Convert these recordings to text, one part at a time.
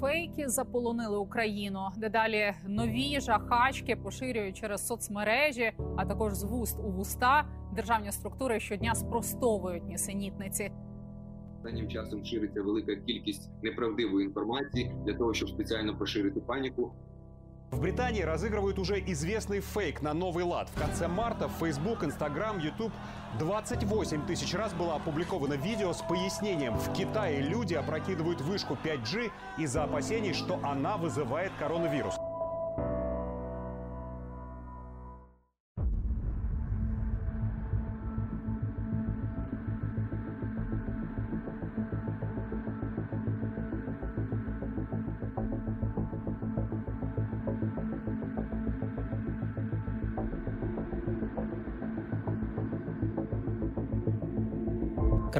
фейки заполонили Україну. Дедалі нові жахачки поширюють через соцмережі, а також з вуст у вуста. Державні структури щодня спростовують нісенітниці. Останнім часом шириться велика кількість неправдивої інформації для того, щоб спеціально поширити паніку. В Британии разыгрывают уже известный фейк на новый лад. В конце марта в Facebook, Instagram, YouTube 28 тысяч раз было опубликовано видео с пояснением. В Китае люди опрокидывают вышку 5G из-за опасений, что она вызывает коронавирус.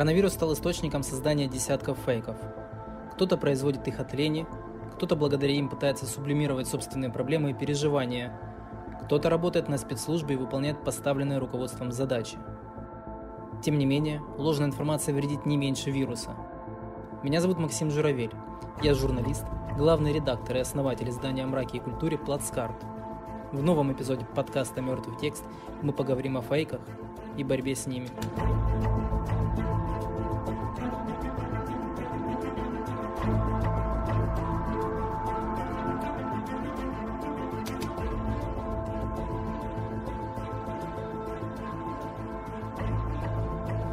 Коронавирус стал источником создания десятков фейков. Кто-то производит их от лени, кто-то благодаря им пытается сублимировать собственные проблемы и переживания, кто-то работает на спецслужбе и выполняет поставленные руководством задачи. Тем не менее, ложная информация вредит не меньше вируса. Меня зовут Максим Журавель. Я журналист, главный редактор и основатель издания о мраке и культуре «Плацкарт». В новом эпизоде подкаста «Мертвый текст» мы поговорим о фейках и борьбе с ними. Thank you.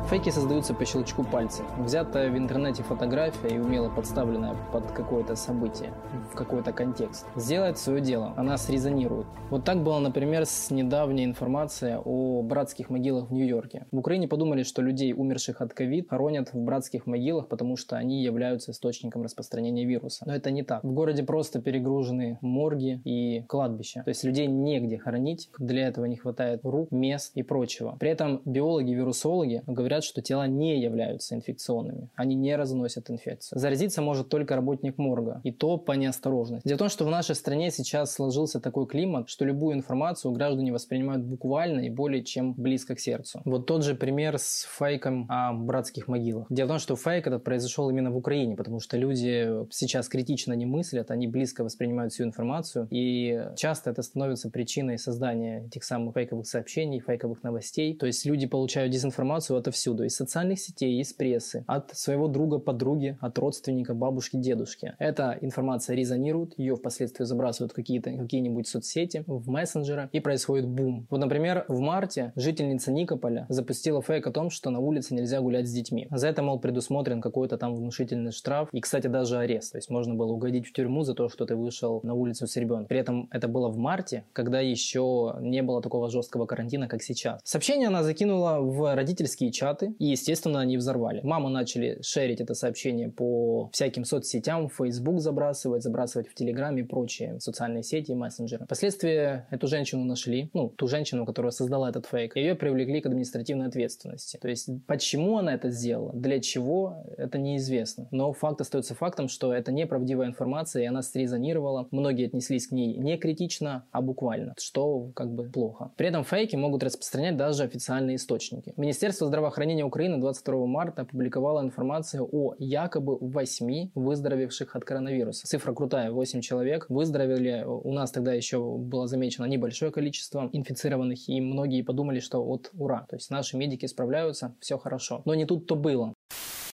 Фейки создаются по щелчку пальца. Взятая в интернете фотография и умело подставленная под какое-то событие, в какой-то контекст, сделает свое дело, она срезонирует. Вот так было, например, с недавней информацией о братских могилах в Нью-Йорке. В Украине подумали, что людей, умерших от ковид, хоронят в братских могилах, потому что они являются источником распространения вируса. Но это не так. В городе просто перегружены морги и кладбища. То есть людей негде хоронить, для этого не хватает рук, мест и прочего. При этом биологи, вирусологи говорят, что тела не являются инфекционными. Они не разносят инфекцию. Заразиться может только работник морга. И то по неосторожности. Дело в том, что в нашей стране сейчас сложился такой климат, что любую информацию граждане воспринимают буквально и более чем близко к сердцу. Вот тот же пример с фейком о братских могилах. Дело в том, что фейк этот произошел именно в Украине, потому что люди сейчас критично не мыслят, они близко воспринимают всю информацию, и часто это становится причиной создания этих самых фейковых сообщений, фейковых новостей. То есть люди получают дезинформацию отовсюду, из социальных сетей, из прессы, от своего друга, подруги, от родственника, бабушки, дедушки. Эта информация резонирует, ее впоследствии забрасывают в какие-то, какие-нибудь соцсети, в мессенджеры, и происходит бум. Вот, например, в марте жительница Никополя запустила фейк о том, что на улице нельзя гулять с детьми. За это, мол, предусмотрен какой-то там внушительный штраф и, кстати, даже арест. То есть можно было угодить в тюрьму за то, что ты вышел на улицу с ребенком. При этом это было в марте, когда еще не было такого жесткого карантина, как сейчас. Сообщение она закинула в родительские чаты, и, естественно, они взорвали. Мамы начали шерить это сообщение по всяким соцсетям, в Facebook забрасывать, забрасывать в Телеграме и прочие социальные сети и мессенджеры. Впоследствии эту женщину нашли, ну, ту женщину, которая создала этот фейк, ее привлекли к административной ответственности. То есть, почему она это сделала, для чего, это неизвестно. Но факт остается фактом, что это неправдивая информация, и она срезонировала. Многие отнеслись к ней не критично, а буквально, что как бы плохо. При этом фейки могут распространять даже официальные источники. Министерство здравоохранения Украины 22 марта опубликовало информацию о якобы 8 выздоровевших от коронавируса. Цифра крутая, 8 человек выздоровели. У нас тогда еще было замечено небольшое количество инфицированных, и многие подумали, что вот ура, то есть наши медики справляются, все хорошо. Но не тут-то было.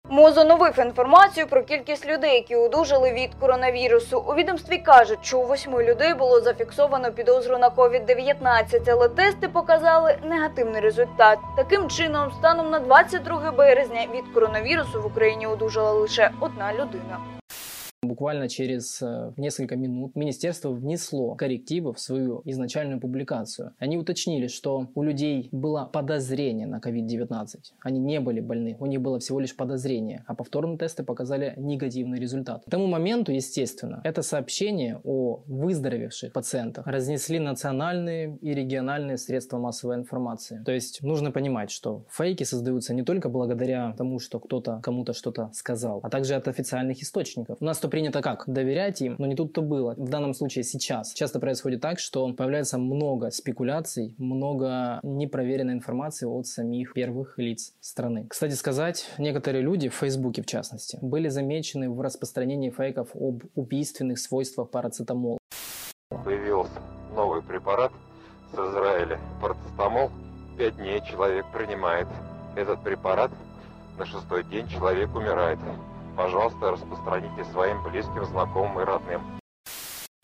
МОЗ оновив інформацію про кількість людей, які одужали від коронавірусу. У відомстві кажуть, що у восьми людей було зафіксовано підозру на COVID-19, але тести показали негативний результат. Таким чином, станом на 22 березня від коронавірусу в Україні одужала лише одна людина. Буквально через э, несколько минут министерство внесло коррективы в свою изначальную публикацию. Они уточнили, что у людей было подозрение на COVID-19. Они не были больны, у них было всего лишь подозрение, а повторные тесты показали негативный результат. К тому моменту, естественно, это сообщение о выздоровевших пациентах разнесли национальные и региональные средства массовой информации. То есть нужно понимать, что фейки создаются не только благодаря тому, что кто-то кому-то что-то сказал, а также от официальных источников. У нас то принято как? Доверять им, но не тут-то было. В данном случае сейчас. Часто происходит так, что появляется много спекуляций, много непроверенной информации от самих первых лиц страны. Кстати сказать, некоторые люди, в Фейсбуке в частности, были замечены в распространении фейков об убийственных свойствах парацетамола. Появился новый препарат с Израиля, парацетамол. Пять дней человек принимает этот препарат, на шестой день человек умирает. Пожалуйста, распространите своим близким, знакомым и родным.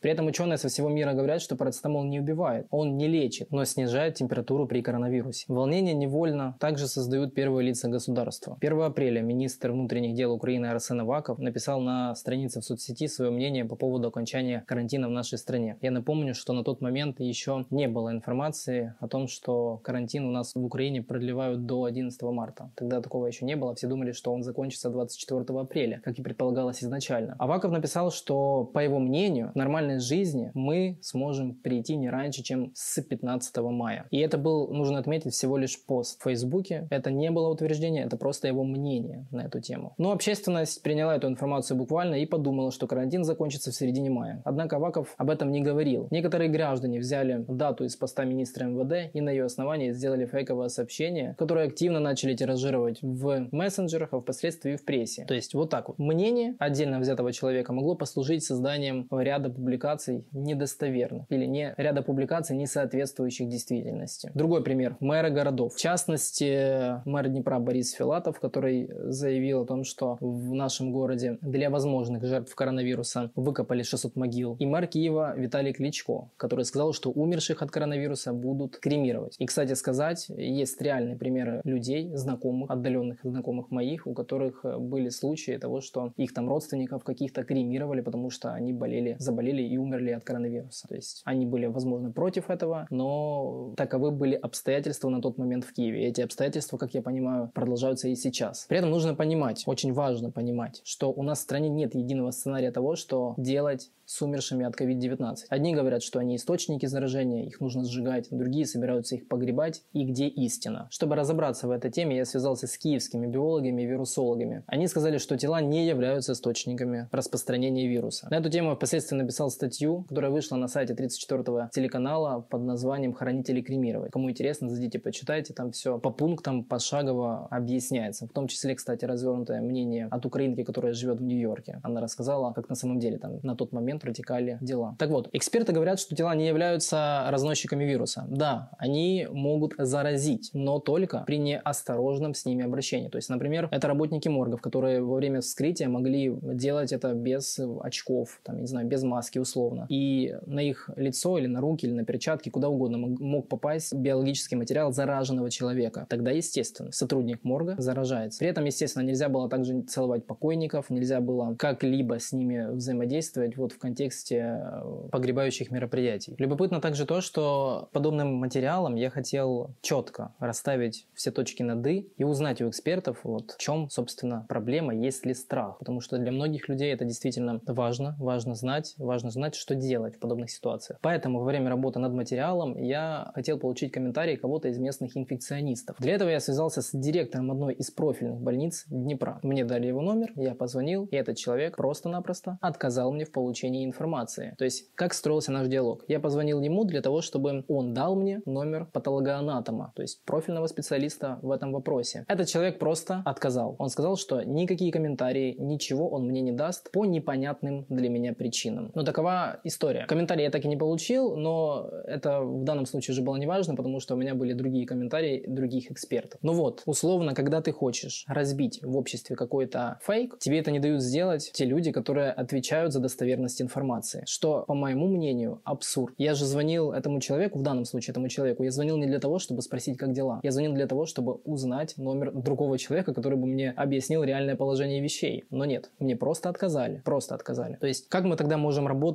При этом ученые со всего мира говорят, что парацетамол не убивает, он не лечит, но снижает температуру при коронавирусе. Волнение невольно также создают первые лица государства. 1 апреля министр внутренних дел Украины Арсен Аваков написал на странице в соцсети свое мнение по поводу окончания карантина в нашей стране. Я напомню, что на тот момент еще не было информации о том, что карантин у нас в Украине продлевают до 11 марта. Тогда такого еще не было, все думали, что он закончится 24 апреля, как и предполагалось изначально. Аваков написал, что, по его мнению, нормальный нормальной жизни мы сможем прийти не раньше, чем с 15 мая. И это был, нужно отметить, всего лишь пост в Фейсбуке. Это не было утверждение, это просто его мнение на эту тему. Но общественность приняла эту информацию буквально и подумала, что карантин закончится в середине мая. Однако Аваков об этом не говорил. Некоторые граждане взяли дату из поста министра МВД и на ее основании сделали фейковое сообщение, которое активно начали тиражировать в мессенджерах, а впоследствии в прессе. То есть вот так вот. Мнение отдельно взятого человека могло послужить созданием ряда публикаций публикаций недостоверных или не, ряда публикаций, не соответствующих действительности. Другой пример. Мэры городов. В частности, мэр Днепра Борис Филатов, который заявил о том, что в нашем городе для возможных жертв коронавируса выкопали 600 могил. И мэр Киева Виталий Кличко, который сказал, что умерших от коронавируса будут кремировать. И, кстати сказать, есть реальные примеры людей, знакомых, отдаленных знакомых моих, у которых были случаи того, что их там родственников каких-то кремировали, потому что они болели, заболели и умерли от коронавируса. То есть они были, возможно, против этого, но таковы были обстоятельства на тот момент в Киеве. И эти обстоятельства, как я понимаю, продолжаются и сейчас. При этом нужно понимать, очень важно понимать, что у нас в стране нет единого сценария того, что делать с умершими от COVID-19. Одни говорят, что они источники заражения, их нужно сжигать, другие собираются их погребать. И где истина? Чтобы разобраться в этой теме, я связался с киевскими биологами и вирусологами. Они сказали, что тела не являются источниками распространения вируса. На эту тему впоследствии написал статью, которая вышла на сайте 34-го телеканала под названием «Хранители кремировать». Кому интересно, зайдите, почитайте, там все по пунктам пошагово объясняется. В том числе, кстати, развернутое мнение от украинки, которая живет в Нью-Йорке. Она рассказала, как на самом деле там на тот момент протекали дела. Так вот, эксперты говорят, что тела не являются разносчиками вируса. Да, они могут заразить, но только при неосторожном с ними обращении. То есть, например, это работники моргов, которые во время вскрытия могли делать это без очков, там, не знаю, без маски условно. И на их лицо или на руки, или на перчатки, куда угодно мог попасть биологический материал зараженного человека. Тогда, естественно, сотрудник морга заражается. При этом, естественно, нельзя было также целовать покойников, нельзя было как-либо с ними взаимодействовать вот в контексте э, погребающих мероприятий. Любопытно также то, что подобным материалом я хотел четко расставить все точки над «и» и узнать у экспертов, вот в чем, собственно, проблема, есть ли страх. Потому что для многих людей это действительно важно, важно знать, важно знать, что делать в подобных ситуациях. Поэтому во время работы над материалом я хотел получить комментарии кого-то из местных инфекционистов. Для этого я связался с директором одной из профильных больниц Днепра. Мне дали его номер, я позвонил, и этот человек просто-напросто отказал мне в получении информации. То есть, как строился наш диалог? Я позвонил ему для того, чтобы он дал мне номер патологоанатома, то есть профильного специалиста в этом вопросе. Этот человек просто отказал. Он сказал, что никакие комментарии, ничего он мне не даст по непонятным для меня причинам. Ну, такова история. Комментарии я так и не получил, но это в данном случае уже было неважно, потому что у меня были другие комментарии других экспертов. Ну вот, условно, когда ты хочешь разбить в обществе какой-то фейк, тебе это не дают сделать те люди, которые отвечают за достоверность информации, что, по моему мнению, абсурд. Я же звонил этому человеку, в данном случае этому человеку, я звонил не для того, чтобы спросить, как дела. Я звонил для того, чтобы узнать номер другого человека, который бы мне объяснил реальное положение вещей. Но нет, мне просто отказали. Просто отказали. То есть, как мы тогда можем работать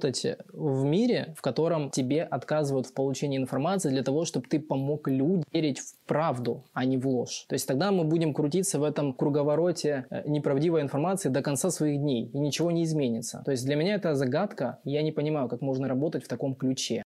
в мире, в котором тебе отказывают в получении информации для того, чтобы ты помог людям верить в правду, а не в ложь. То есть тогда мы будем крутиться в этом круговороте э, неправдивой информации до конца своих дней, и ничего не изменится. То есть для меня это загадка, я не понимаю, как можно работать в таком ключе.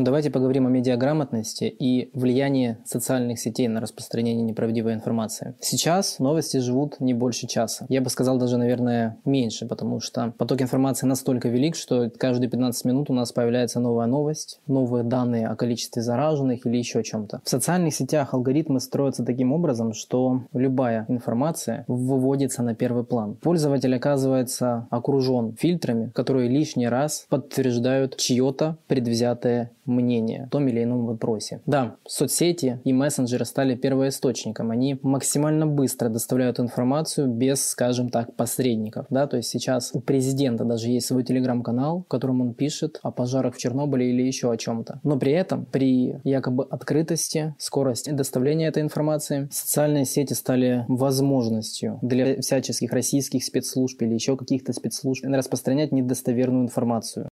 Давайте поговорим о медиаграмотности и влиянии социальных сетей на распространение неправдивой информации. Сейчас новости живут не больше часа. Я бы сказал даже, наверное, меньше, потому что поток информации настолько велик, что каждые 15 минут у нас появляется новая новость, новые данные о количестве зараженных или еще о чем-то. В социальных сетях алгоритмы строятся таким образом, что любая информация выводится на первый план. Пользователь оказывается окружен фильтрами, которые лишний раз подтверждают чье-то предвзятое мнение в том или ином вопросе. Да, соцсети и мессенджеры стали первоисточником. Они максимально быстро доставляют информацию без, скажем так, посредников. Да, то есть сейчас у президента даже есть свой телеграм-канал, в котором он пишет о пожарах в Чернобыле или еще о чем-то. Но при этом, при якобы открытости, скорости доставления этой информации, социальные сети стали возможностью для всяческих российских спецслужб или еще каких-то спецслужб распространять недостоверную информацию.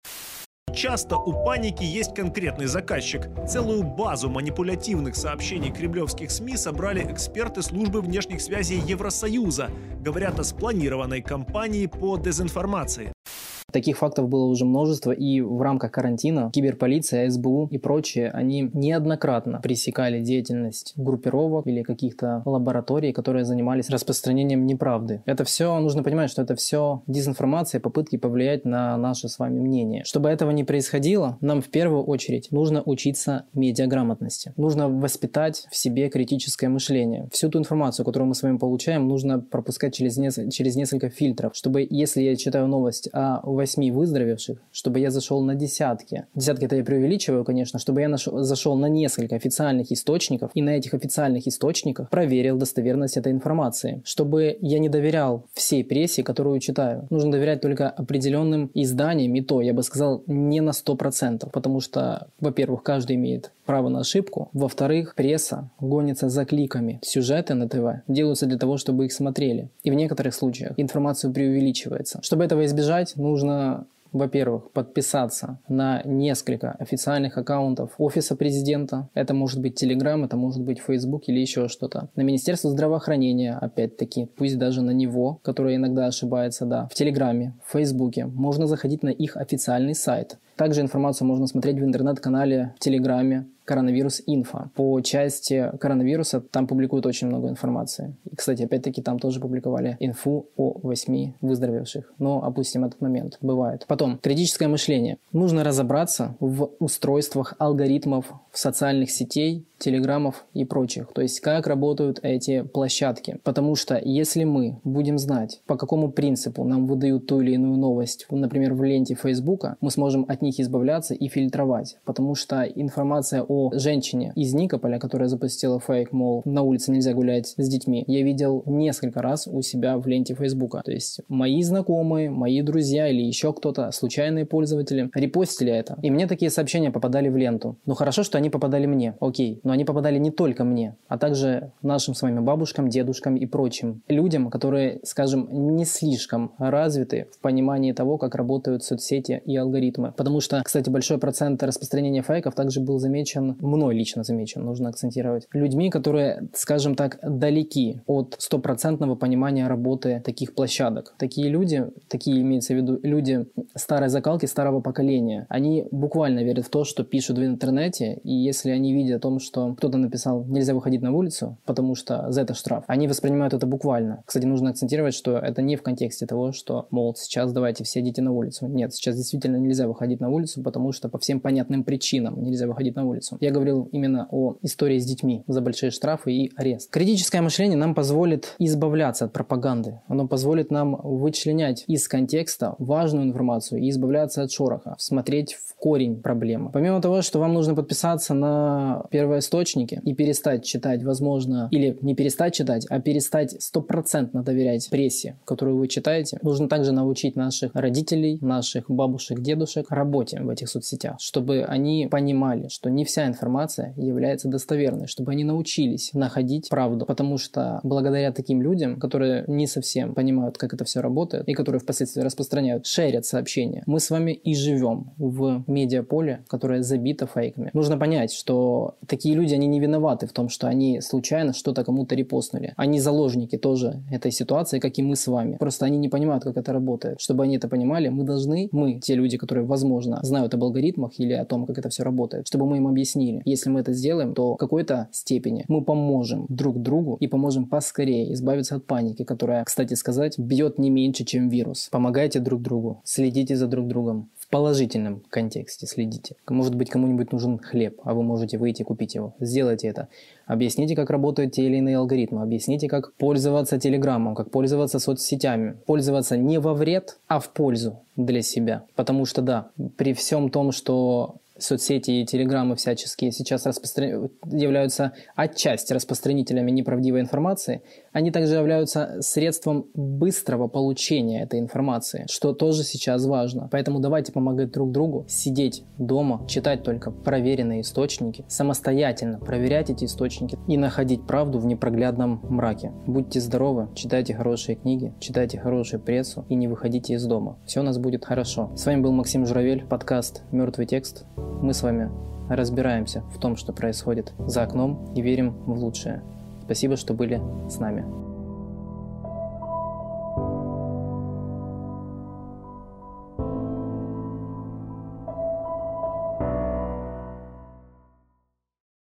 Часто у паники есть конкретный заказчик. Целую базу манипулятивных сообщений кремлевских СМИ собрали эксперты службы внешних связей Евросоюза. Говорят о спланированной кампании по дезинформации. Таких фактов было уже множество, и в рамках карантина киберполиция, СБУ и прочие, они неоднократно пресекали деятельность группировок или каких-то лабораторий, которые занимались распространением неправды. Это все, нужно понимать, что это все дезинформация, попытки повлиять на наше с вами мнение. Чтобы этого не происходило, нам в первую очередь нужно учиться медиаграмотности. Нужно воспитать в себе критическое мышление. Всю ту информацию, которую мы с вами получаем, нужно пропускать через, несколько, через несколько фильтров, чтобы если я читаю новость о 8 выздоровевших, чтобы я зашел на десятки. Десятки это я преувеличиваю, конечно, чтобы я нашел, зашел на несколько официальных источников и на этих официальных источниках проверил достоверность этой информации. Чтобы я не доверял всей прессе, которую читаю. Нужно доверять только определенным изданиям, и то, я бы сказал, не на 100%, потому что, во-первых, каждый имеет право на ошибку. Во-вторых, пресса гонится за кликами. Сюжеты на ТВ делаются для того, чтобы их смотрели. И в некоторых случаях информацию преувеличивается. Чтобы этого избежать, нужно во-первых, подписаться на несколько официальных аккаунтов Офиса Президента. Это может быть Telegram, это может быть Facebook или еще что-то. На Министерство здравоохранения, опять-таки, пусть даже на него, которое иногда ошибается, да. В Телеграме, в Фейсбуке. Можно заходить на их официальный сайт. Также информацию можно смотреть в интернет-канале в Телеграме коронавирус инфо. По части коронавируса там публикуют очень много информации. И, кстати, опять-таки там тоже публиковали инфу о 8 выздоровевших. Но опустим этот момент. Бывает. Потом, критическое мышление. Нужно разобраться в устройствах алгоритмов социальных сетей, телеграммов и прочих. То есть, как работают эти площадки. Потому что если мы будем знать, по какому принципу нам выдают ту или иную новость, например, в ленте Фейсбука, мы сможем от них избавляться и фильтровать. Потому что информация о женщине из Никополя, которая запустила фейк, мол, на улице нельзя гулять с детьми, я видел несколько раз у себя в ленте Фейсбука. То есть мои знакомые, мои друзья или еще кто-то, случайные пользователи, репостили это. И мне такие сообщения попадали в ленту. Ну хорошо, что они попадали мне, окей. Но они попадали не только мне, а также нашим с вами бабушкам, дедушкам и прочим людям, которые, скажем, не слишком развиты в понимании того, как работают соцсети и алгоритмы. Потому что, кстати, большой процент распространения фейков также был замечен мной лично замечен, нужно акцентировать, людьми, которые, скажем так, далеки от стопроцентного понимания работы таких площадок. Такие люди, такие имеется в виду люди старой закалки, старого поколения, они буквально верят в то, что пишут в интернете, если они видят о том, что кто-то написал «нельзя выходить на улицу, потому что за это штраф», они воспринимают это буквально. Кстати, нужно акцентировать, что это не в контексте того, что, мол, сейчас давайте все идите на улицу. Нет, сейчас действительно нельзя выходить на улицу, потому что по всем понятным причинам нельзя выходить на улицу. Я говорил именно о истории с детьми за большие штрафы и арест. Критическое мышление нам позволит избавляться от пропаганды. Оно позволит нам вычленять из контекста важную информацию и избавляться от шороха, смотреть в корень проблемы. Помимо того, что вам нужно подписаться на первоисточники и перестать читать, возможно, или не перестать читать, а перестать стопроцентно доверять прессе, которую вы читаете, нужно также научить наших родителей, наших бабушек, дедушек работе в этих соцсетях, чтобы они понимали, что не вся информация является достоверной, чтобы они научились находить правду, потому что благодаря таким людям, которые не совсем понимают, как это все работает, и которые впоследствии распространяют, шерят сообщения, мы с вами и живем в медиаполе, которое забито фейками. Нужно понять, понять, что такие люди, они не виноваты в том, что они случайно что-то кому-то репостнули. Они заложники тоже этой ситуации, как и мы с вами. Просто они не понимают, как это работает. Чтобы они это понимали, мы должны, мы, те люди, которые, возможно, знают об алгоритмах или о том, как это все работает, чтобы мы им объяснили. Если мы это сделаем, то в какой-то степени мы поможем друг другу и поможем поскорее избавиться от паники, которая, кстати сказать, бьет не меньше, чем вирус. Помогайте друг другу, следите за друг другом положительном контексте следите. Может быть, кому-нибудь нужен хлеб, а вы можете выйти купить его. Сделайте это. Объясните, как работают те или иные алгоритмы. Объясните, как пользоваться телеграммом, как пользоваться соцсетями. Пользоваться не во вред, а в пользу для себя. Потому что да, при всем том, что соцсети и телеграммы всяческие сейчас распростран... являются отчасти распространителями неправдивой информации, они также являются средством быстрого получения этой информации, что тоже сейчас важно. Поэтому давайте помогать друг другу, сидеть дома, читать только проверенные источники, самостоятельно проверять эти источники и находить правду в непроглядном мраке. Будьте здоровы, читайте хорошие книги, читайте хорошую прессу и не выходите из дома. Все у нас будет хорошо. С вами был Максим Журавель, подкаст «Мертвый текст». Мы с вами разбираемся в том, что происходит за окном и верим в лучшее. Спасибо, что были с нами.